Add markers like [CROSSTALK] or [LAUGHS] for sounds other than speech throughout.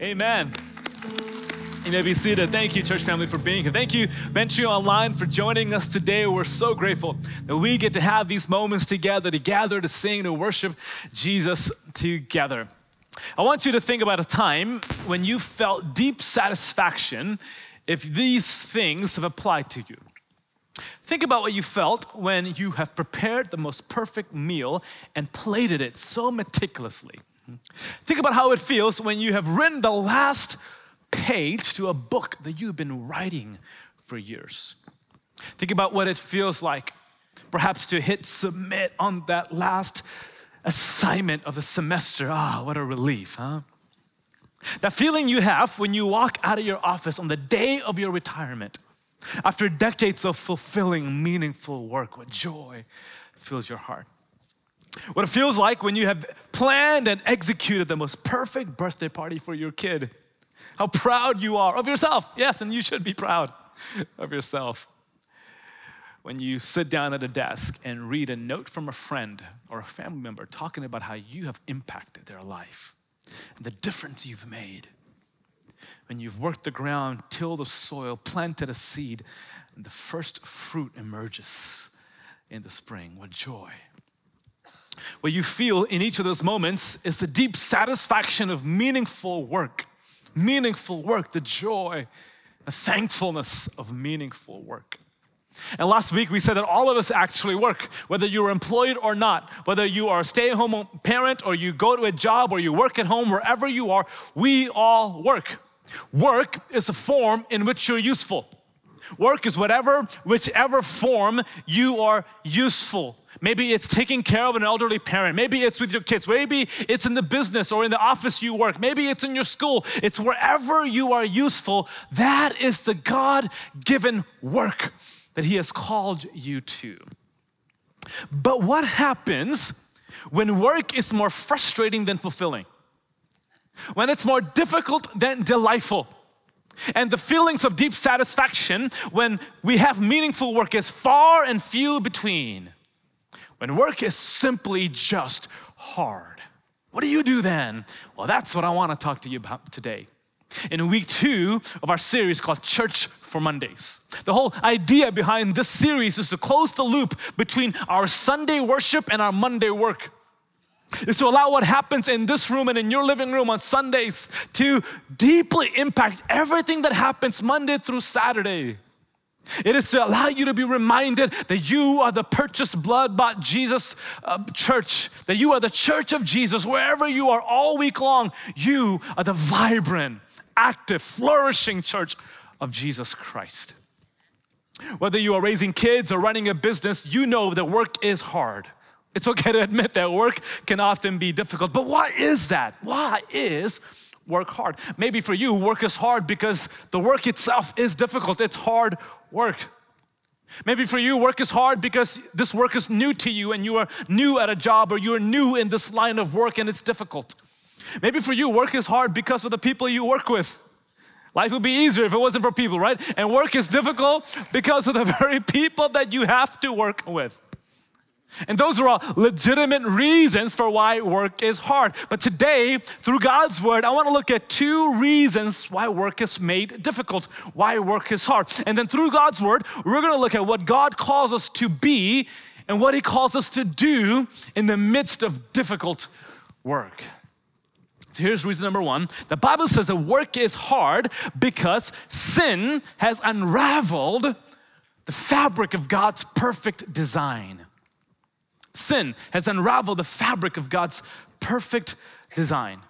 Amen. You may be seated. Thank you, church family, for being here. Thank you, Venture Online, for joining us today. We're so grateful that we get to have these moments together, to gather, to sing, to worship Jesus together. I want you to think about a time when you felt deep satisfaction if these things have applied to you. Think about what you felt when you have prepared the most perfect meal and plated it so meticulously. Think about how it feels when you have written the last page to a book that you've been writing for years. Think about what it feels like, perhaps to hit submit on that last assignment of the semester. Ah, what a relief, huh? That feeling you have when you walk out of your office on the day of your retirement after decades of fulfilling, meaningful work, what joy fills your heart. What it feels like when you have planned and executed the most perfect birthday party for your kid. How proud you are of yourself. Yes, and you should be proud of yourself. When you sit down at a desk and read a note from a friend or a family member talking about how you have impacted their life and the difference you've made when you've worked the ground, tilled the soil, planted a seed, and the first fruit emerges in the spring. What joy. What you feel in each of those moments is the deep satisfaction of meaningful work, meaningful work, the joy, the thankfulness of meaningful work. And last week we said that all of us actually work, whether you're employed or not, whether you are a stay at home parent or you go to a job or you work at home, wherever you are, we all work. Work is a form in which you're useful. Work is whatever, whichever form you are useful. Maybe it's taking care of an elderly parent. Maybe it's with your kids. Maybe it's in the business or in the office you work. Maybe it's in your school. It's wherever you are useful. That is the God given work that He has called you to. But what happens when work is more frustrating than fulfilling? when it's more difficult than delightful. And the feelings of deep satisfaction when we have meaningful work is far and few between. When work is simply just hard. What do you do then? Well, that's what I want to talk to you about today. In week two of our series called Church for Mondays. The whole idea behind this series is to close the loop between our Sunday worship and our Monday work is to allow what happens in this room and in your living room on Sundays to deeply impact everything that happens Monday through Saturday. It is to allow you to be reminded that you are the purchased blood bought Jesus uh, church, that you are the church of Jesus wherever you are all week long. You are the vibrant, active, flourishing church of Jesus Christ. Whether you are raising kids or running a business, you know that work is hard. It's okay to admit that work can often be difficult, but why is that? Why is work hard? Maybe for you, work is hard because the work itself is difficult. It's hard work. Maybe for you, work is hard because this work is new to you and you are new at a job or you are new in this line of work and it's difficult. Maybe for you, work is hard because of the people you work with. Life would be easier if it wasn't for people, right? And work is difficult because of the [LAUGHS] very people that you have to work with. And those are all legitimate reasons for why work is hard. But today, through God's word, I want to look at two reasons why work is made difficult, why work is hard. And then through God's word, we're going to look at what God calls us to be and what he calls us to do in the midst of difficult work. So here's reason number one. The Bible says that work is hard because sin has unraveled the fabric of God's perfect design. Sin has unraveled the fabric of God's perfect design.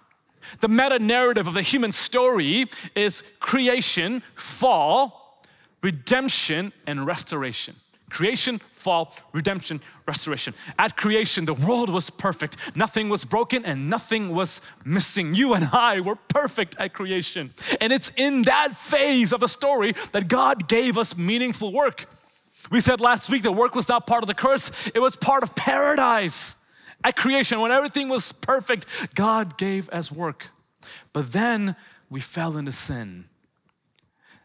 The meta narrative of the human story is creation, fall, redemption, and restoration. Creation, fall, redemption, restoration. At creation, the world was perfect. Nothing was broken and nothing was missing. You and I were perfect at creation. And it's in that phase of the story that God gave us meaningful work. We said last week that work was not part of the curse, it was part of paradise. At creation, when everything was perfect, God gave us work. But then we fell into sin.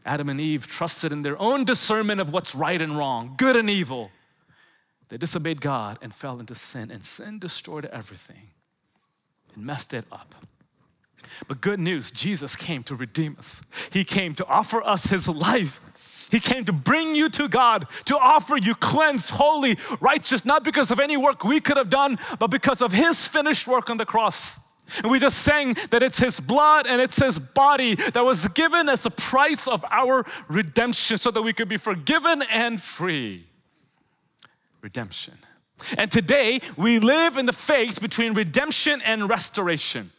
Adam and Eve trusted in their own discernment of what's right and wrong, good and evil. They disobeyed God and fell into sin, and sin destroyed everything and messed it up. But good news Jesus came to redeem us, He came to offer us His life. He came to bring you to God, to offer you cleansed, holy, righteous, not because of any work we could have done, but because of His finished work on the cross. And we just sang that it's His blood and it's His body that was given as a price of our redemption so that we could be forgiven and free. Redemption. And today we live in the phase between redemption and restoration.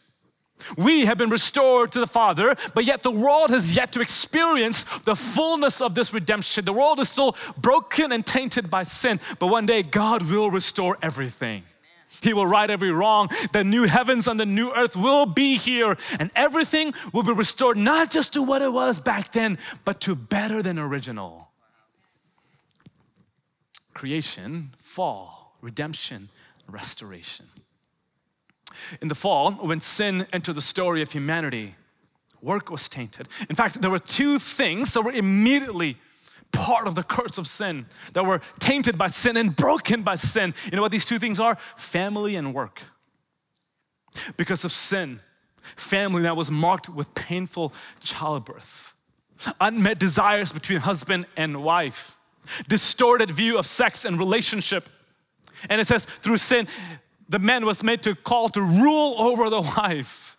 We have been restored to the Father, but yet the world has yet to experience the fullness of this redemption. The world is still broken and tainted by sin, but one day God will restore everything. He will right every wrong. The new heavens and the new earth will be here, and everything will be restored not just to what it was back then, but to better than original. Creation, fall, redemption, restoration. In the fall, when sin entered the story of humanity, work was tainted. In fact, there were two things that were immediately part of the curse of sin, that were tainted by sin and broken by sin. You know what these two things are? Family and work. Because of sin, family that was marked with painful childbirth, unmet desires between husband and wife, distorted view of sex and relationship. And it says, through sin, the man was made to call to rule over the wife.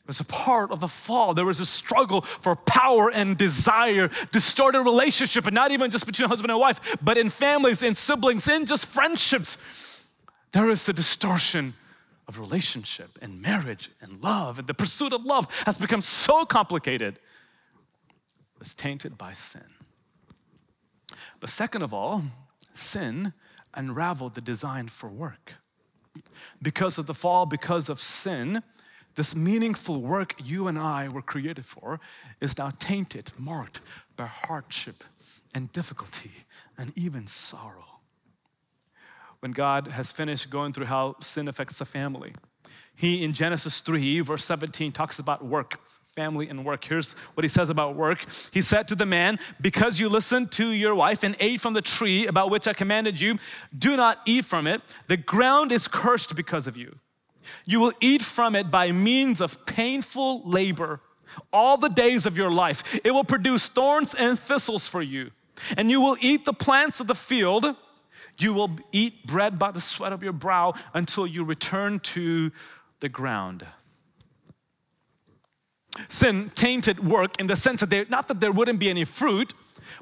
It was a part of the fall. There was a struggle for power and desire, distorted relationship, and not even just between husband and wife, but in families, in siblings, in just friendships. There is a distortion of relationship and marriage and love, and the pursuit of love has become so complicated. It was tainted by sin. But second of all, sin unraveled the design for work because of the fall, because of sin, this meaningful work you and I were created for is now tainted, marked by hardship and difficulty and even sorrow. When God has finished going through how sin affects the family, He in Genesis 3, verse 17, talks about work family and work. Here's what he says about work. He said to the man, Because you listened to your wife and ate from the tree about which I commanded you, do not eat from it. The ground is cursed because of you. You will eat from it by means of painful labor all the days of your life. It will produce thorns and thistles for you, and you will eat the plants of the field. You will eat bread by the sweat of your brow until you return to the ground. Sin tainted work in the sense that there, not that there wouldn't be any fruit,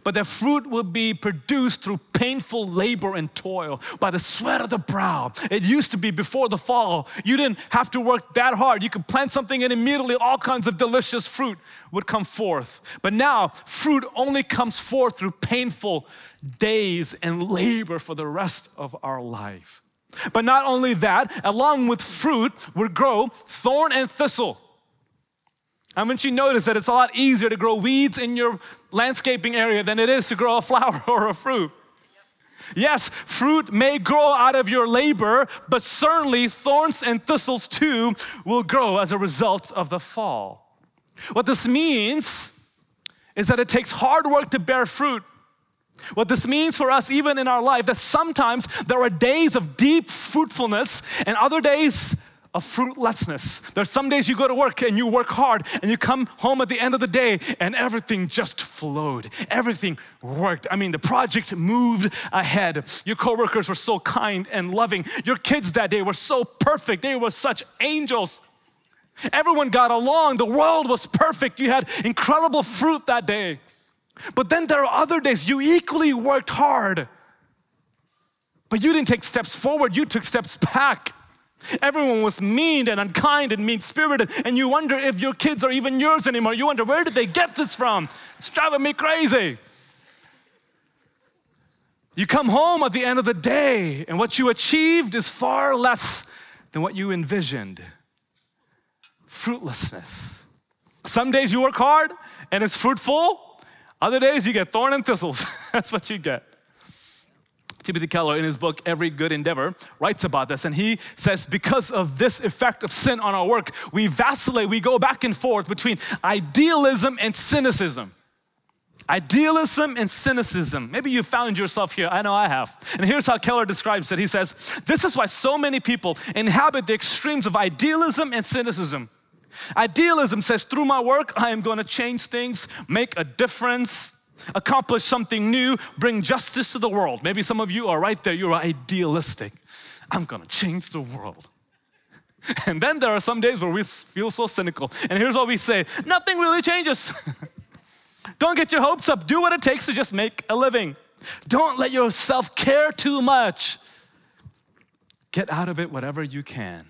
but the fruit would be produced through painful labor and toil by the sweat of the brow. It used to be before the fall, you didn't have to work that hard. You could plant something and immediately all kinds of delicious fruit would come forth. But now, fruit only comes forth through painful days and labor for the rest of our life. But not only that, along with fruit would grow thorn and thistle. Haven't you noticed that it's a lot easier to grow weeds in your landscaping area than it is to grow a [LAUGHS] flower or a fruit? Yes, fruit may grow out of your labor, but certainly thorns and thistles too will grow as a result of the fall. What this means is that it takes hard work to bear fruit. What this means for us, even in our life, that sometimes there are days of deep fruitfulness and other days of fruitlessness. There's some days you go to work and you work hard and you come home at the end of the day and everything just flowed. Everything worked. I mean, the project moved ahead. Your coworkers were so kind and loving. Your kids that day were so perfect. They were such angels. Everyone got along. The world was perfect. You had incredible fruit that day. But then there are other days you equally worked hard. But you didn't take steps forward, you took steps back. Everyone was mean and unkind and mean spirited, and you wonder if your kids are even yours anymore. You wonder, where did they get this from? It's driving me crazy. You come home at the end of the day, and what you achieved is far less than what you envisioned fruitlessness. Some days you work hard and it's fruitful, other days you get thorn and thistles. [LAUGHS] That's what you get. Timothy Keller, in his book Every Good Endeavor, writes about this. And he says, because of this effect of sin on our work, we vacillate, we go back and forth between idealism and cynicism. Idealism and cynicism. Maybe you found yourself here. I know I have. And here's how Keller describes it. He says, This is why so many people inhabit the extremes of idealism and cynicism. Idealism says, through my work, I am going to change things, make a difference, accomplish something new, bring justice to the world. Maybe some of you are right there, you're idealistic. I'm to change the world. [LAUGHS] And then there are some days where we feel so cynical. And here's what we say nothing really changes. [LAUGHS] Don't get your hopes up. Do what it takes to just make a living. Don't let yourself care too much. Get out of it whatever you can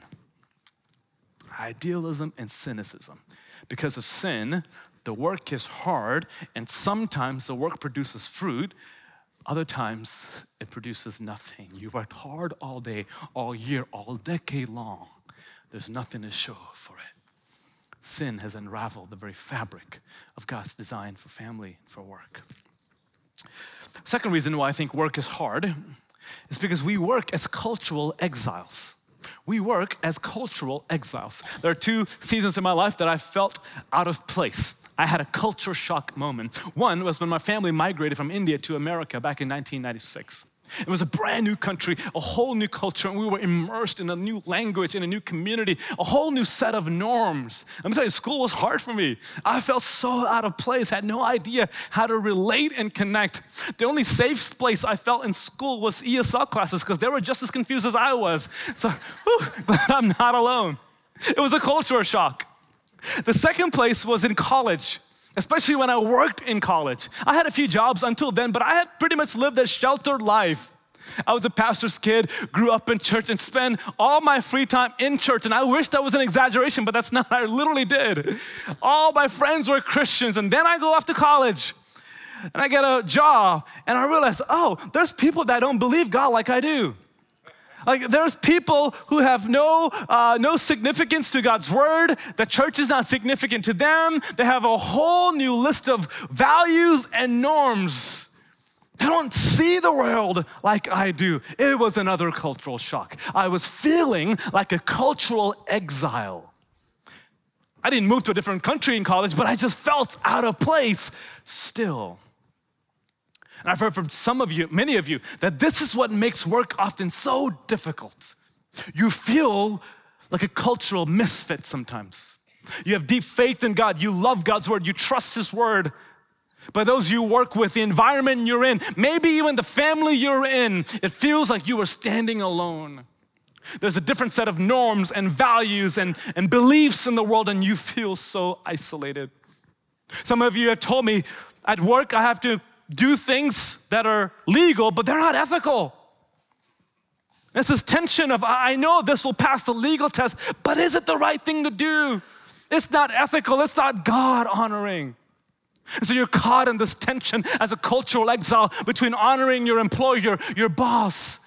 idealism and cynicism. Because of sin, the work is hard, and sometimes the work produces fruit, other times it produces nothing. You worked hard all day, all year, all decade long. There's nothing to show for it. Sin has unraveled the very fabric of God's design for family, and for work. Second reason why I think work is hard is because we work as cultural exiles we work as cultural exiles. There are two seasons in my life that I felt out of place. I had a culture shock moment. One was when my family migrated from India to America back in 1996. It was a brand new country, a whole new culture, and we were immersed in a new language, in a new community, a whole new set of norms. Let me tell you, school was hard for me. I felt so out of place, had no idea how to relate and connect. The only safe place I felt in school was ESL classes because they were just as confused as I was. So, whew, [LAUGHS] but I'm not alone. It was a culture shock. The second place was in college especially when I worked in college. I had a few jobs until then, but I had pretty much lived a sheltered life. I was a pastor's kid, grew up in church, and spent all my free time in church. And I wish that was an exaggeration, but that's not, I literally did. All my friends were Christians, and then I go off to college and I get a job, and I realize, oh, there's people that don't believe God like I do. Like there's people who have no uh, no significance to God's word. The church is not significant to them. They have a whole new list of values and norms. They don't see the world like I do. It was another cultural shock. I was feeling like a cultural exile. I didn't move to a different country in college, but I just felt out of place still. And I've heard from some of you, many of you, that this is what makes work often so difficult. You feel like a cultural misfit sometimes. You have deep faith in God, you love God's word, you trust His word. But those you work with, the environment you're in, maybe even the family you're in, it feels like you are standing alone. There's a different set of norms and values and, and beliefs in the world, and you feel so isolated. Some of you have told me at work I have to do things that are legal, but they're not ethical. It's this tension of, I know this will pass the legal test, but is it the right thing to do? It's not ethical, it's not God honoring. And so you're caught in this tension as a cultural exile between honoring your employer, your boss,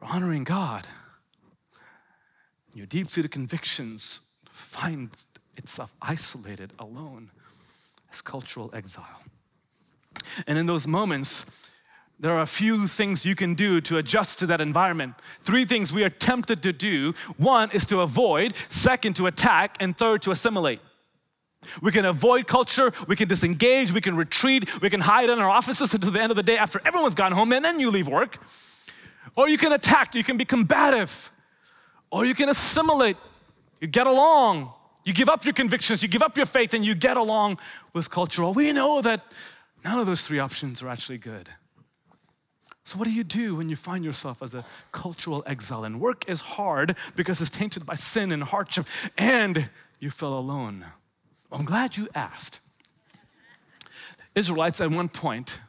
or honoring God. Your deep seated convictions find itself isolated, alone, as cultural exile. And in those moments, there are a few things you can do to adjust to that environment. Three things we are tempted to do one is to avoid, second, to attack, and third, to assimilate. We can avoid culture, we can disengage, we can retreat, we can hide in our offices until the end of the day after everyone's gone home, and then you leave work. Or you can attack, you can be combative, or you can assimilate, you get along, you give up your convictions, you give up your faith, and you get along with culture. Well, we know that None of those three options are actually good. So, what do you do when you find yourself as a cultural exile? And work is hard because it's tainted by sin and hardship, and you feel alone. Well, I'm glad you asked. Israelites, at one point,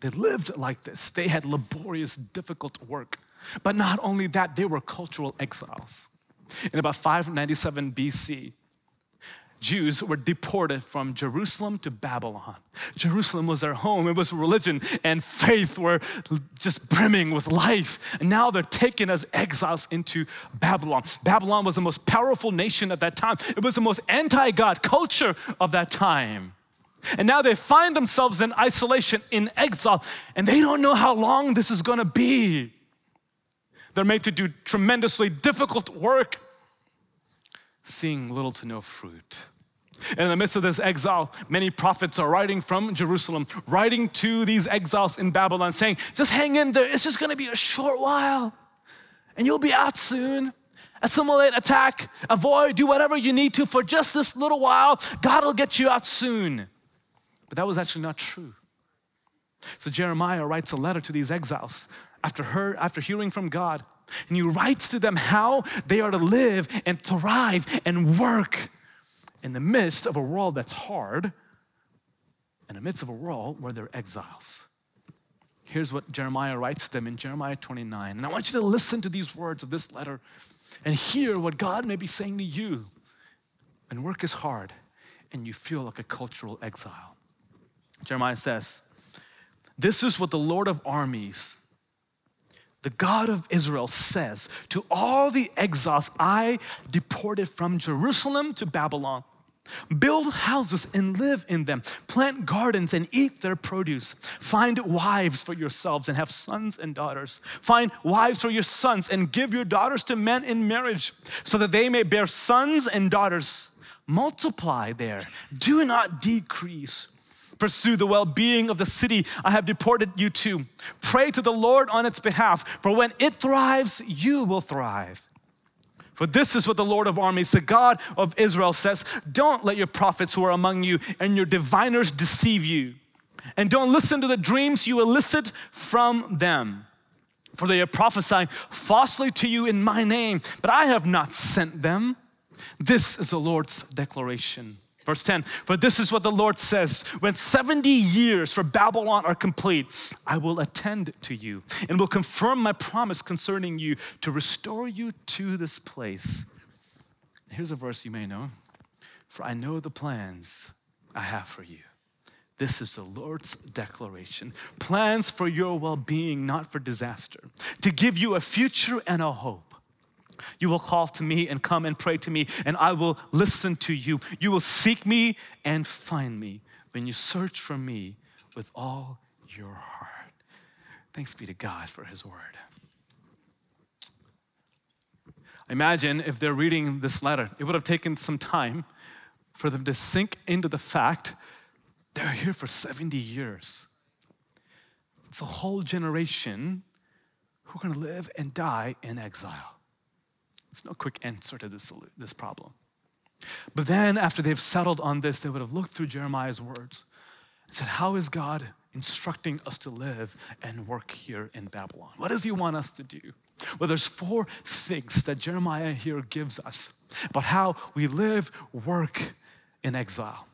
they lived like this. They had laborious, difficult work. But not only that, they were cultural exiles. In about 597 BC, Jews were deported from Jerusalem to Babylon. Jerusalem was their home, it was religion and faith were just brimming with life. And now they're taken as exiles into Babylon. Babylon was the most powerful nation at that time, it was the most anti God culture of that time. And now they find themselves in isolation, in exile, and they don't know how long this is gonna be. They're made to do tremendously difficult work, seeing little to no fruit. And in the midst of this exile, many prophets are writing from Jerusalem, writing to these exiles in Babylon, saying, Just hang in there. It's just going to be a short while, and you'll be out soon. assimilate, attack, avoid, do whatever you need to for just this little while. God will get you out soon. But that was actually not true. So Jeremiah writes a letter to these exiles after, her, after hearing from God. And he writes to them how they are to live and thrive and work in the midst of a world that's hard, in the midst of a world where they're exiles. Here's what Jeremiah writes to them in Jeremiah 29. And I want you to listen to these words of this letter and hear what God may be saying to you. And work is hard, and you feel like a cultural exile. Jeremiah says, This is what the Lord of armies, the God of Israel, says to all the exiles I deported from Jerusalem to Babylon. Build houses and live in them. Plant gardens and eat their produce. Find wives for yourselves and have sons and daughters. Find wives for your sons and give your daughters to men in marriage so that they may bear sons and daughters. Multiply there, do not decrease. Pursue the well being of the city I have deported you to. Pray to the Lord on its behalf, for when it thrives, you will thrive. For this is what the Lord of armies, the God of Israel says Don't let your prophets who are among you and your diviners deceive you. And don't listen to the dreams you elicit from them. For they are prophesying falsely to you in my name, but I have not sent them. This is the Lord's declaration. Verse 10 For this is what the Lord says When 70 years for Babylon are complete, I will attend to you and will confirm my promise concerning you to restore you to this place. Here's a verse you may know For I know the plans I have for you. This is the Lord's declaration plans for your well being, not for disaster, to give you a future and a hope. You will call to me and come and pray to me, and I will listen to you. You will seek me and find me when you search for me with all your heart. Thanks be to God for his word. Imagine if they're reading this letter, it would have taken some time for them to sink into the fact they're here for 70 years. It's a whole generation who are going to live and die in exile. There's no quick answer to this, this problem. But then, after they've settled on this, they would have looked through Jeremiah's words and said, How is God instructing us to live and work here in Babylon? What does He want us to do? Well, there's four things that Jeremiah here gives us about how we live, work in exile.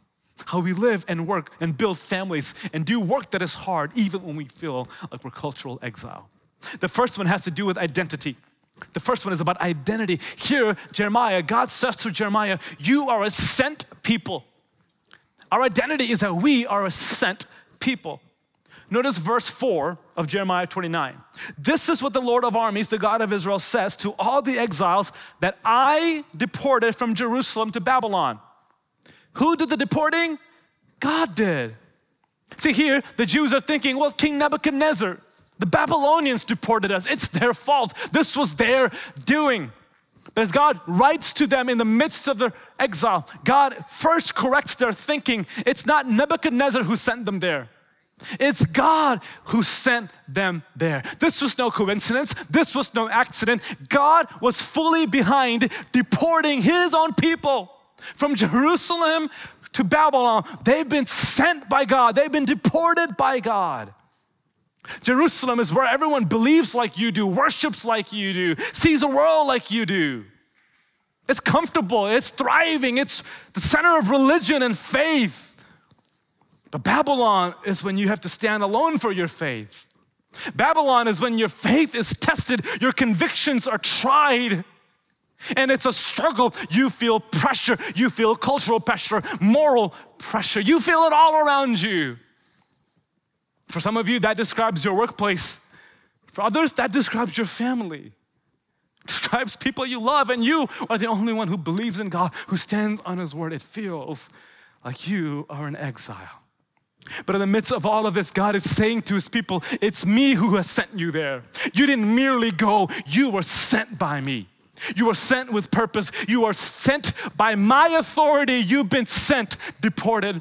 How we live and work and build families and do work that is hard, even when we feel like we're cultural exile. The first one has to do with identity. The first one is about identity. Here, Jeremiah, God says to Jeremiah, You are a sent people. Our identity is that we are a sent people. Notice verse 4 of Jeremiah 29. This is what the Lord of armies, the God of Israel, says to all the exiles that I deported from Jerusalem to Babylon. Who did the deporting? God did. See, here, the Jews are thinking, well, King Nebuchadnezzar, the Babylonians deported us. It's their fault. This was their doing. But as God writes to them in the midst of their exile, God first corrects their thinking. It's not Nebuchadnezzar who sent them there. It's God who sent them there. This was no coincidence. This was no accident. God was fully behind deporting his own people from Jerusalem to Babylon. They've been sent by God, they've been deported by God. Jerusalem is where everyone believes like you do, worships like you do, sees the world like you do. It's comfortable, it's thriving, it's the center of religion and faith. But Babylon is when you have to stand alone for your faith. Babylon is when your faith is tested, your convictions are tried. And it's a struggle. You feel pressure, you feel cultural pressure, moral pressure, you feel it all around you. For some of you, that describes your workplace. For others, that describes your family. Describes people you love, and you are the only one who believes in God, who stands on His word. It feels like you are in exile. But in the midst of all of this, God is saying to His people, It's me who has sent you there. You didn't merely go, you were sent by me. You were sent with purpose. You are sent by my authority. You've been sent, deported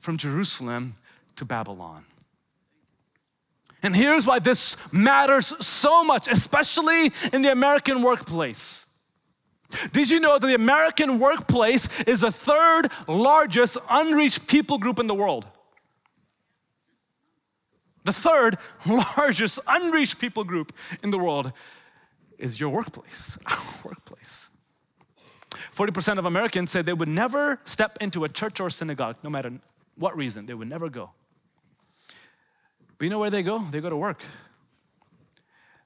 from Jerusalem to Babylon. And here's why this matters so much, especially in the American workplace. Did you know that the American workplace is the third largest unreached people group in the world? The third [LAUGHS] largest unreached people group in the world is your workplace, [LAUGHS] workplace. 40% of Americans said they would never step into a church or synagogue, no matter what reason, they would never go. But you know where they go? They go to work.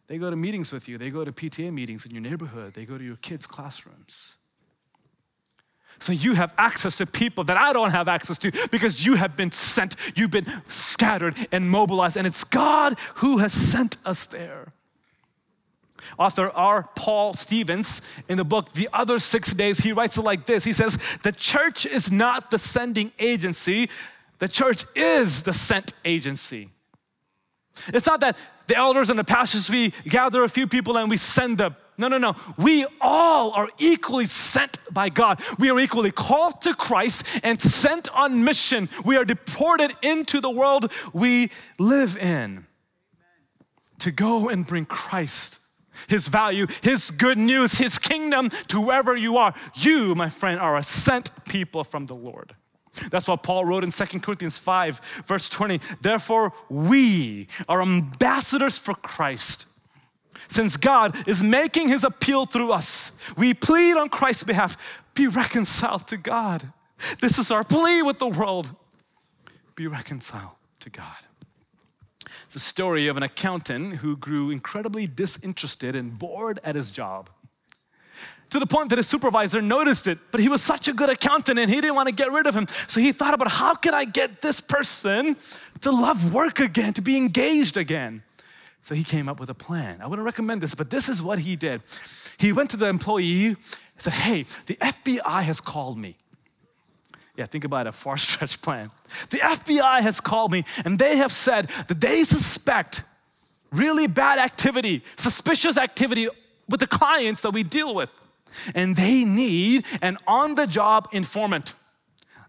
They go to meetings with you, they go to PTA meetings in your neighborhood, they go to your kids' classrooms. So you have access to people that I don't have access to because you have been sent, you've been scattered and mobilized, and it's God who has sent us there. Author R. Paul Stevens, in the book The Other Six Days, he writes it like this He says, The church is not the sending agency, the church is the sent agency. It's not that the elders and the pastors, we gather a few people and we send them. No, no, no. We all are equally sent by God. We are equally called to Christ and sent on mission. We are deported into the world we live in to go and bring Christ, His value, His good news, His kingdom to wherever you are. You, my friend, are a sent people from the Lord. That's what Paul wrote in 2 Corinthians 5, verse 20. Therefore, we are ambassadors for Christ since God is making his appeal through us, we plead on Christ's behalf be reconciled to God. This is our plea with the world be reconciled to God. It's a story of an accountant who grew incredibly disinterested and bored at his job. To the point that his supervisor noticed it, but he was such a good accountant and he didn't want to get rid of him. So he thought about how could I get this person to love work again, to be engaged again? So he came up with a plan. I wouldn't recommend this, but this is what he did. He went to the employee and said, Hey, the FBI has called me. Yeah, think about a far [LAUGHS] stretch plan. The FBI has called me and they have said that they suspect really bad activity, suspicious activity with the clients that we deal with. And they need an on the job informant.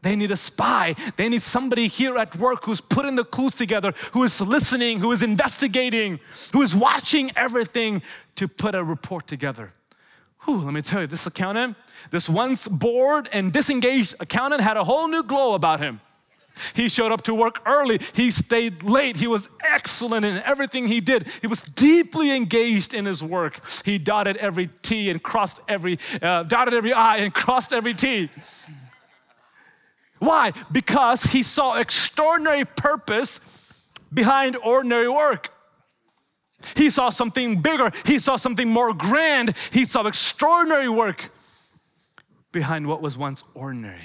They need a spy. They need somebody here at work who's putting the clues together, who is listening, who is investigating, who is watching everything to put a report together. Whew, let me tell you, this accountant, this once bored and disengaged accountant had a whole new glow about him. He showed up to work early. He stayed late. He was excellent in everything he did. He was deeply engaged in his work. He dotted every T and crossed every, uh, dotted every I and [LAUGHS] crossed every T. Why? Because he saw extraordinary purpose behind ordinary work. He saw something bigger, he saw something more grand, he saw extraordinary work behind what was once ordinary.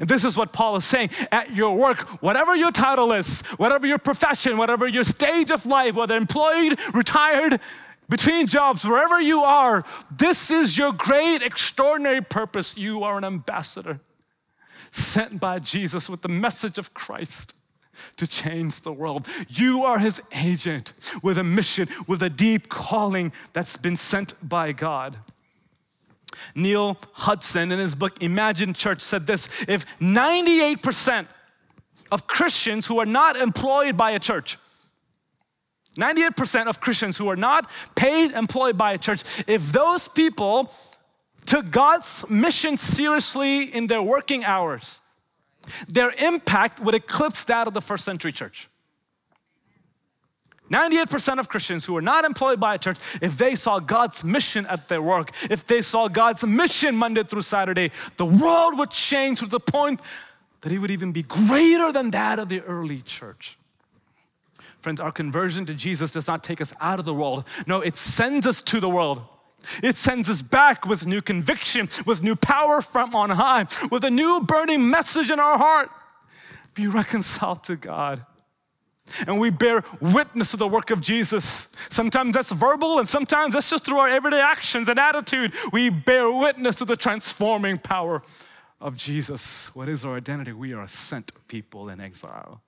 And this is what Paul is saying at your work, whatever your title is, whatever your profession, whatever your stage of life, whether employed, retired, between jobs, wherever you are, this is your great, extraordinary purpose. You are an ambassador sent by Jesus with the message of Christ to change the world. You are his agent with a mission, with a deep calling that's been sent by God. Neil Hudson, in his book Imagine Church, said this if 98% of Christians who are not employed by a church, 98% of Christians who are not paid employed by a church, if those people took God's mission seriously in their working hours, their impact would eclipse that of the first century church. 98% of Christians who are not employed by a church, if they saw God's mission at their work, if they saw God's mission Monday through Saturday, the world would change to the point that it would even be greater than that of the early church. Friends, our conversion to Jesus does not take us out of the world. No, it sends us to the world. It sends us back with new conviction, with new power from on high, with a new burning message in our heart. Be reconciled to God. And we bear witness to the work of Jesus. Sometimes that's verbal, and sometimes that's just through our everyday actions and attitude. We bear witness to the transforming power of Jesus. What is our identity? We are sent people in exile.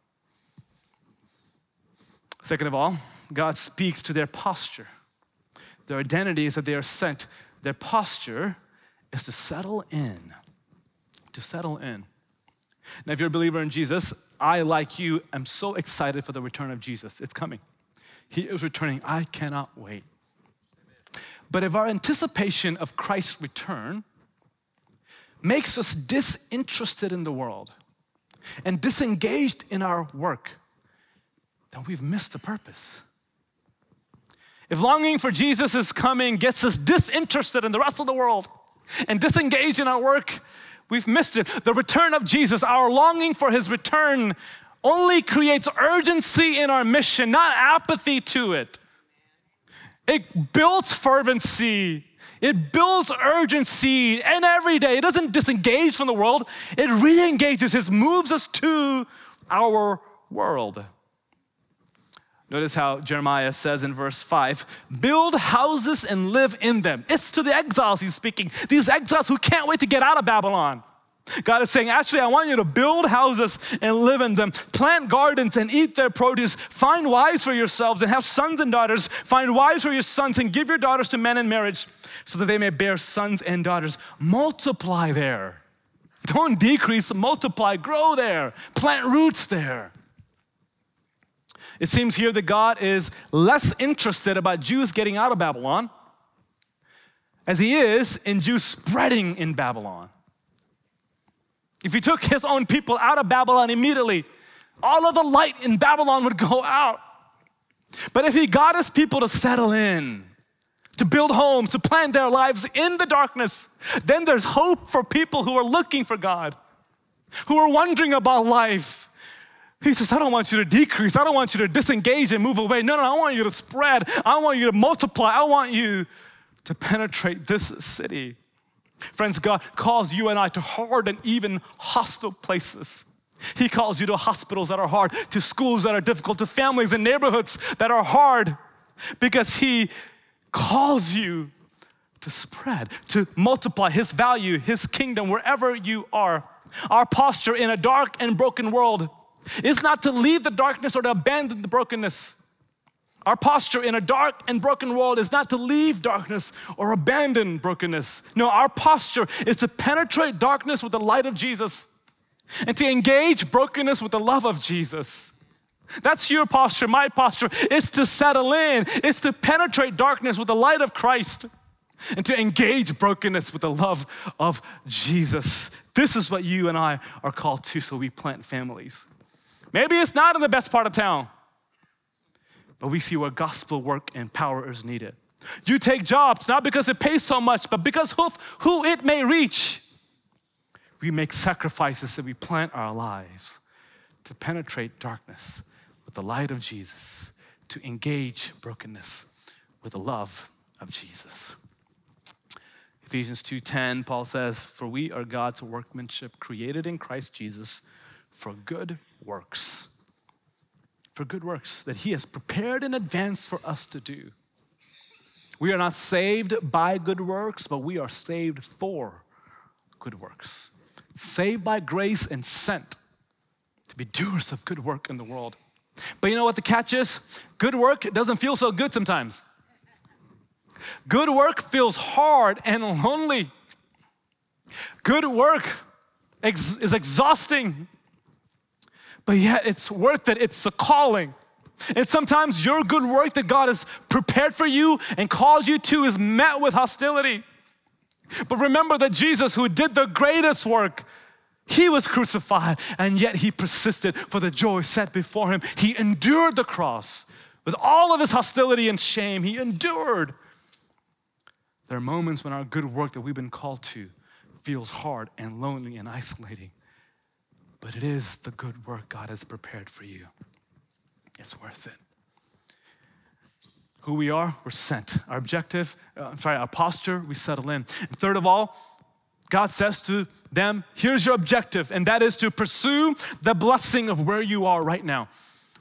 Second of all, God speaks to their posture. Their identity is that they are sent. Their posture is to settle in. To settle in. Now, if you're a believer in Jesus, I, like you, am so excited for the return of Jesus. It's coming. He is returning. I cannot wait. But if our anticipation of Christ's return makes us disinterested in the world and disengaged in our work, then we've missed the purpose. If longing for Jesus' coming gets us disinterested in the rest of the world and disengaged in our work, we've missed it. The return of Jesus, our longing for his return, only creates urgency in our mission, not apathy to it. It builds fervency. It builds urgency, and every day it doesn't disengage from the world, it re engages, it moves us to our world. Notice how Jeremiah says in verse 5 build houses and live in them. It's to the exiles he's speaking, these exiles who can't wait to get out of Babylon. God is saying, actually, I want you to build houses and live in them, plant gardens and eat their produce, find wives for yourselves and have sons and daughters, find wives for your sons and give your daughters to men in marriage so that they may bear sons and daughters. Multiply there. Don't decrease, multiply, grow there, plant roots there. It seems here that God is less interested about Jews getting out of Babylon as he is in Jews spreading in Babylon. If he took his own people out of Babylon immediately, all of the light in Babylon would go out. But if he got his people to settle in, to build homes, to plant their lives in the darkness, then there's hope for people who are looking for God, who are wondering about life, he says, I don't want you to decrease. I don't want you to disengage and move away. No, no, I want you to spread. I want you to multiply. I want you to penetrate this city. Friends, God calls you and I to hard and even hostile places. He calls you to hospitals that are hard, to schools that are difficult, to families and neighborhoods that are hard, because He calls you to spread, to multiply His value, His kingdom wherever you are. Our posture in a dark and broken world is not to leave the darkness or to abandon the brokenness. Our posture in a dark and broken world is not to leave darkness or abandon brokenness. No, our posture is to penetrate darkness with the light of Jesus and to engage brokenness with the love of Jesus. That's your posture. My posture is to settle in, it's to penetrate darkness with the light of Christ and to engage brokenness with the love of Jesus. This is what you and I are called to, so we plant families. Maybe it's not in the best part of town, but we see where gospel work and power is needed. You take jobs not because it pays so much, but because who, who it may reach. We make sacrifices and we plant our lives to penetrate darkness with the light of Jesus, to engage brokenness with the love of Jesus. Ephesians 2:10 Paul says, "For we are God's workmanship created in Christ Jesus for good works. For good works that He has prepared in advance for us to do. We are not saved by good works, but we are saved for good works. Saved by grace and sent to be doers of good work in the world. But you know what the catch is? Good work doesn't feel so good sometimes. Good work feels hard and lonely. Good work ex- is exhausting but yet it's worth it. It's a calling. And sometimes your good work that God has prepared for you and called you to is met with hostility. But remember that Jesus, who did the greatest work, he was crucified and yet he persisted for the joy set before him. He endured the cross with all of his hostility and shame. He endured. There are moments when our good work that we've been called to feels hard and lonely and isolating but it is the good work God has prepared for you. It's worth it. Who we are, we're sent. Our objective, uh, I'm sorry, our posture, we settle in. And third of all, God says to them, here's your objective, and that is to pursue the blessing of where you are right now.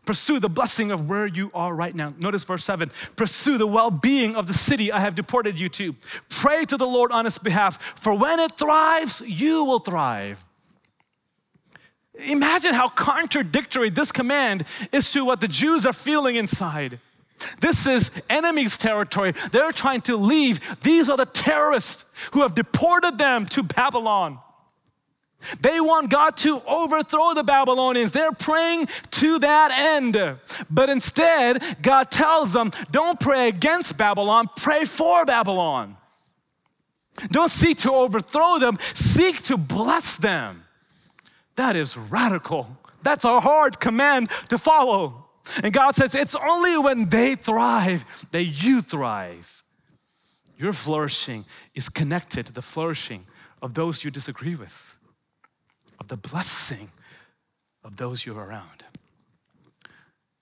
Pursue the blessing of where you are right now. Notice verse 7 Pursue the well being of the city I have deported you to. Pray to the Lord on its behalf, for when it thrives, you will thrive. Imagine how contradictory this command is to what the Jews are feeling inside. This is enemy's territory. They're trying to leave. These are the terrorists who have deported them to Babylon. They want God to overthrow the Babylonians. They're praying to that end. But instead, God tells them don't pray against Babylon, pray for Babylon. Don't seek to overthrow them, seek to bless them. That is radical. That's a hard command to follow. And God says it's only when they thrive that you thrive. Your flourishing is connected to the flourishing of those you disagree with of the blessing of those you're around.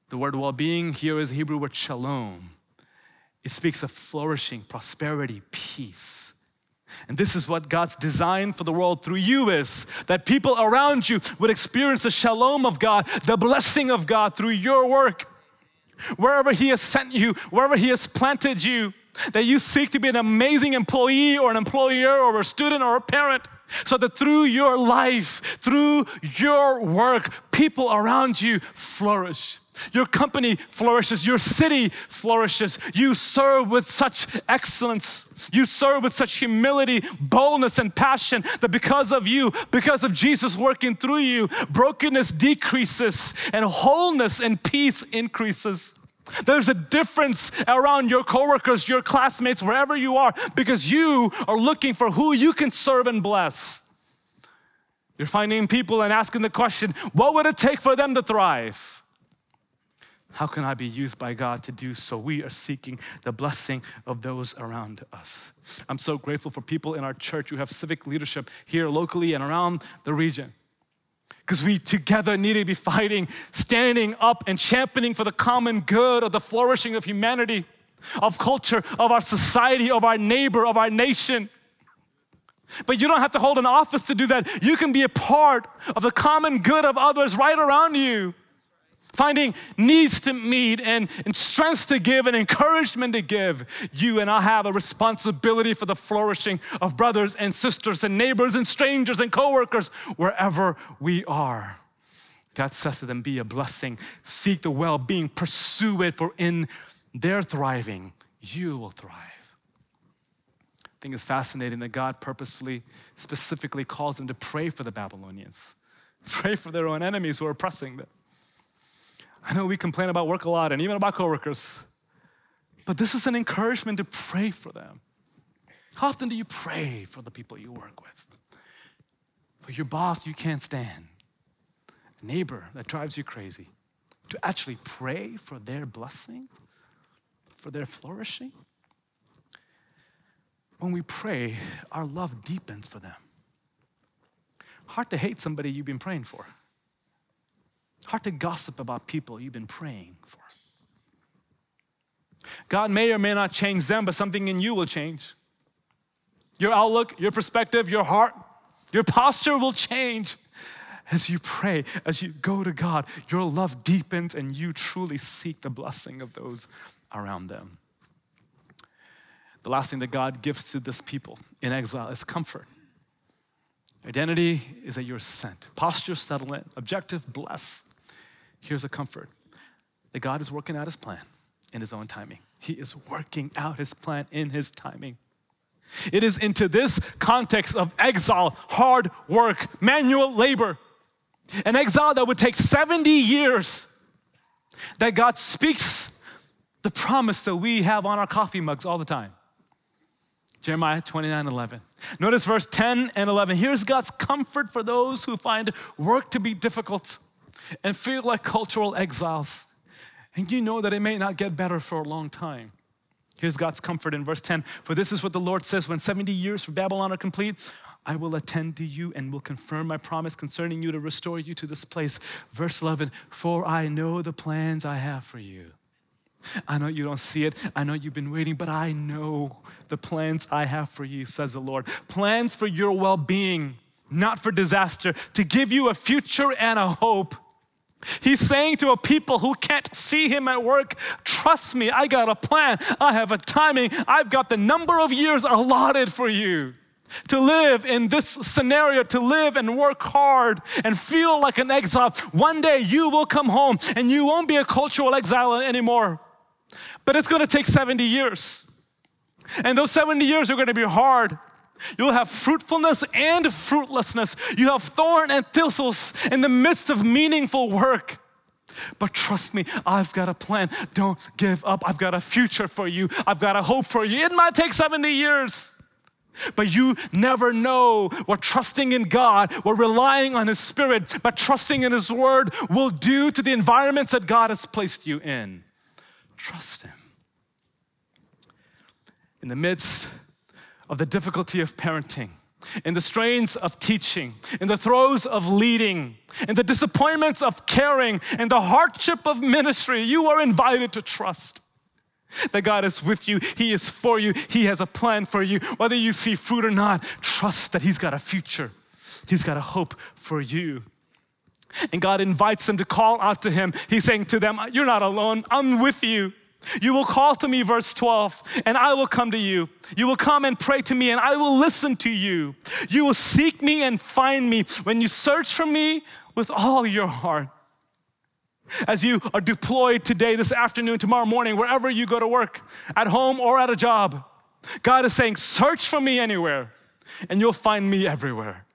The word well being here is Hebrew word shalom. It speaks of flourishing, prosperity, peace. And this is what God's design for the world through you is that people around you would experience the shalom of God, the blessing of God through your work. Wherever He has sent you, wherever He has planted you, that you seek to be an amazing employee or an employer or a student or a parent, so that through your life, through your work, people around you flourish. Your company flourishes, your city flourishes. You serve with such excellence. You serve with such humility, boldness, and passion that because of you, because of Jesus working through you, brokenness decreases and wholeness and peace increases. There's a difference around your coworkers, your classmates, wherever you are, because you are looking for who you can serve and bless. You're finding people and asking the question, what would it take for them to thrive? How can I be used by God to do so? We are seeking the blessing of those around us. I'm so grateful for people in our church who have civic leadership here locally and around the region because we together need to be fighting, standing up, and championing for the common good of the flourishing of humanity, of culture, of our society, of our neighbor, of our nation. But you don't have to hold an office to do that. You can be a part of the common good of others right around you finding needs to meet and, and strength to give and encouragement to give. You and I have a responsibility for the flourishing of brothers and sisters and neighbors and strangers and coworkers wherever we are. God says to them, Be a blessing, seek the well being, pursue it, for in their thriving, you will thrive. I think it's fascinating that God purposefully, specifically calls them to pray for the Babylonians, [LAUGHS] pray for their own enemies who are oppressing them. I know we complain about work a lot and even about coworkers, but this is an encouragement to pray for them. How often do you pray for the people you work with? For your boss you can't stand, a neighbor that drives you crazy, to actually pray for their blessing, for their flourishing? When we pray, our love deepens for them. Hard to hate somebody you've been praying for. Hard to gossip about people you've been praying for. God may or may not change them, but something in you will change. Your outlook, your perspective, your heart, your posture will change as you pray, as you go to God. Your love deepens and you truly seek the blessing of those around them. The last thing that God gives to this people in exile is comfort. Identity is that you're sent. Posture, settlement. Objective, bless. Here's a comfort that God is working out his plan in his own timing. He is working out his plan in his timing. It is into this context of exile, hard work, manual labor, an exile that would take 70 years, that God speaks the promise that we have on our coffee mugs all the time. Jeremiah 29 11. Notice verse 10 and 11. Here's God's comfort for those who find work to be difficult and feel like cultural exiles. And you know that it may not get better for a long time. Here's God's comfort in verse 10 For this is what the Lord says when 70 years for Babylon are complete, I will attend to you and will confirm my promise concerning you to restore you to this place. Verse 11 For I know the plans I have for you. I know you don't see it. I know you've been waiting, but I know the plans I have for you, says the Lord. Plans for your well being, not for disaster, to give you a future and a hope. He's saying to a people who can't see him at work, trust me, I got a plan, I have a timing, I've got the number of years allotted for you. To live in this scenario, to live and work hard and feel like an exile. One day you will come home and you won't be a cultural exile anymore. But it's gonna take 70 years. And those 70 years are gonna be hard. You'll have fruitfulness and fruitlessness. You have thorn and thistles in the midst of meaningful work. But trust me, I've got a plan. Don't give up. I've got a future for you. I've got a hope for you. It might take 70 years. But you never know what trusting in God, what relying on His Spirit, but trusting in His Word will do to the environments that God has placed you in. Trust Him. In the midst of the difficulty of parenting, in the strains of teaching, in the throes of leading, in the disappointments of caring, in the hardship of ministry, you are invited to trust that God is with you, He is for you, He has a plan for you. Whether you see fruit or not, trust that He's got a future, He's got a hope for you. And God invites them to call out to Him. He's saying to them, You're not alone, I'm with you. You will call to me, verse 12, and I will come to you. You will come and pray to me, and I will listen to you. You will seek me and find me when you search for me with all your heart. As you are deployed today, this afternoon, tomorrow morning, wherever you go to work, at home or at a job, God is saying, Search for me anywhere, and you'll find me everywhere.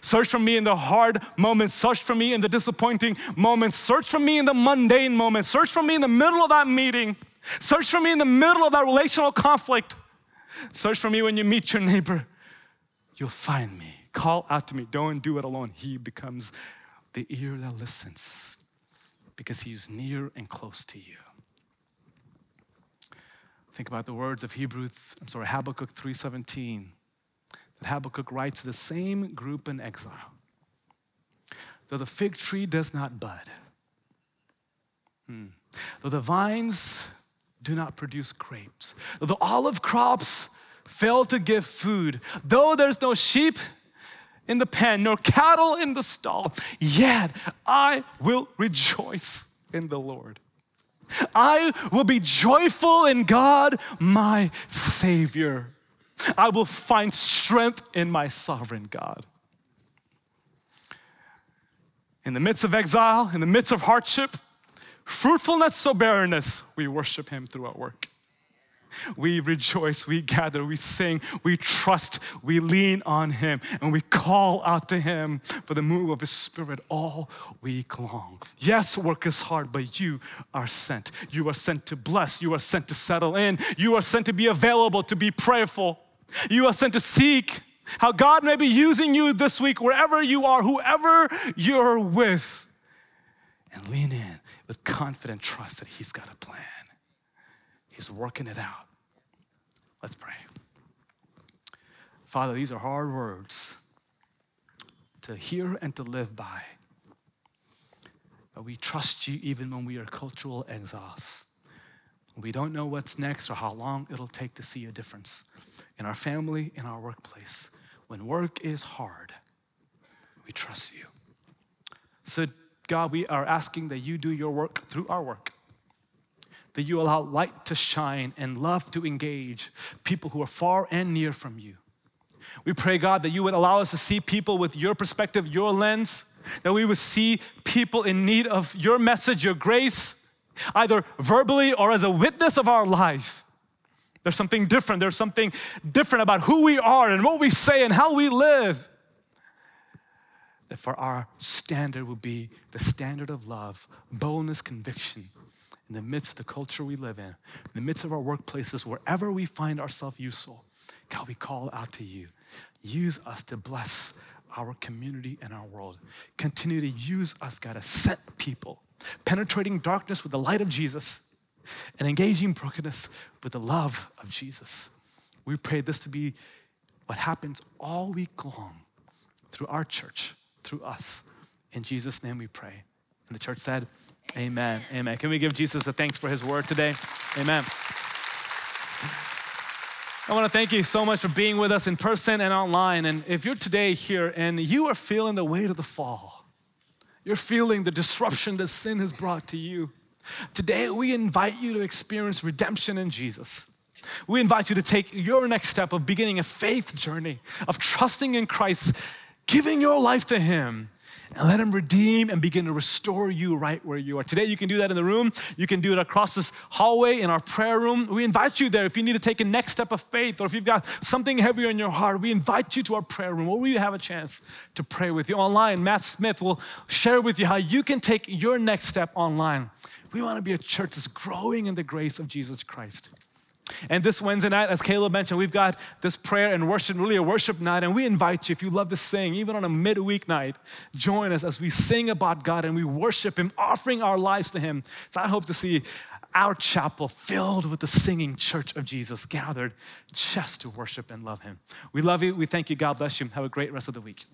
Search for me in the hard moments. Search for me in the disappointing moments. Search for me in the mundane moments. Search for me in the middle of that meeting. Search for me in the middle of that relational conflict. Search for me when you meet your neighbor. You'll find me. Call out to me. Don't do it alone. He becomes the ear that listens because he's near and close to you. Think about the words of Hebrew, I'm sorry, Habakkuk 3:17 that Habakkuk writes to the same group in exile. Though the fig tree does not bud, hmm. though the vines do not produce grapes, though the olive crops fail to give food, though there's no sheep in the pen, nor cattle in the stall, yet I will rejoice in the Lord. I will be joyful in God, my Savior. I will find strength in my sovereign God. In the midst of exile, in the midst of hardship, fruitfulness or barrenness, we worship Him through our work. We rejoice, we gather, we sing, we trust, we lean on Him, and we call out to Him for the move of His Spirit all week long. Yes, work is hard, but you are sent. You are sent to bless, you are sent to settle in, you are sent to be available, to be prayerful. You are sent to seek how God may be using you this week, wherever you are, whoever you're with, and lean in with confident trust that He's got a plan. He's working it out. Let's pray. Father, these are hard words to hear and to live by. But we trust you even when we are cultural exiles. We don't know what's next or how long it'll take to see a difference in our family, in our workplace. When work is hard, we trust you. So, God, we are asking that you do your work through our work, that you allow light to shine and love to engage people who are far and near from you. We pray, God, that you would allow us to see people with your perspective, your lens, that we would see people in need of your message, your grace, either verbally or as a witness of our life. There's something different. There's something different about who we are and what we say and how we live. That for our standard will be the standard of love, boldness, conviction in the midst of the culture we live in, in the midst of our workplaces, wherever we find ourselves useful. God, we call out to you. Use us to bless our community and our world. Continue to use us, God, to set people, penetrating darkness with the light of Jesus and engaging brokenness with the love of Jesus. We pray this to be what happens all week long through our church, through us. In Jesus' name we pray. And the church said, Amen. Amen. Can we give Jesus a thanks for his word today? Amen. I want to thank you so much for being with us in person and online. And if you're today here and you are feeling the weight of the fall, you're feeling the disruption that sin has brought to you, Today, we invite you to experience redemption in Jesus. We invite you to take your next step of beginning a faith journey, of trusting in Christ, giving your life to Him, and let Him redeem and begin to restore you right where you are. Today, you can do that in the room. You can do it across this hallway in our prayer room. We invite you there if you need to take a next step of faith or if you've got something heavier in your heart. We invite you to our prayer room where you have a chance to pray with you. Online, Matt Smith will share with you how you can take your next step online. We want to be a church that's growing in the grace of Jesus Christ. And this Wednesday night, as Caleb mentioned, we've got this prayer and worship, really a worship night. And we invite you, if you love to sing, even on a midweek night, join us as we sing about God and we worship Him, offering our lives to Him. So I hope to see our chapel filled with the singing church of Jesus gathered just to worship and love Him. We love you. We thank you. God bless you. Have a great rest of the week.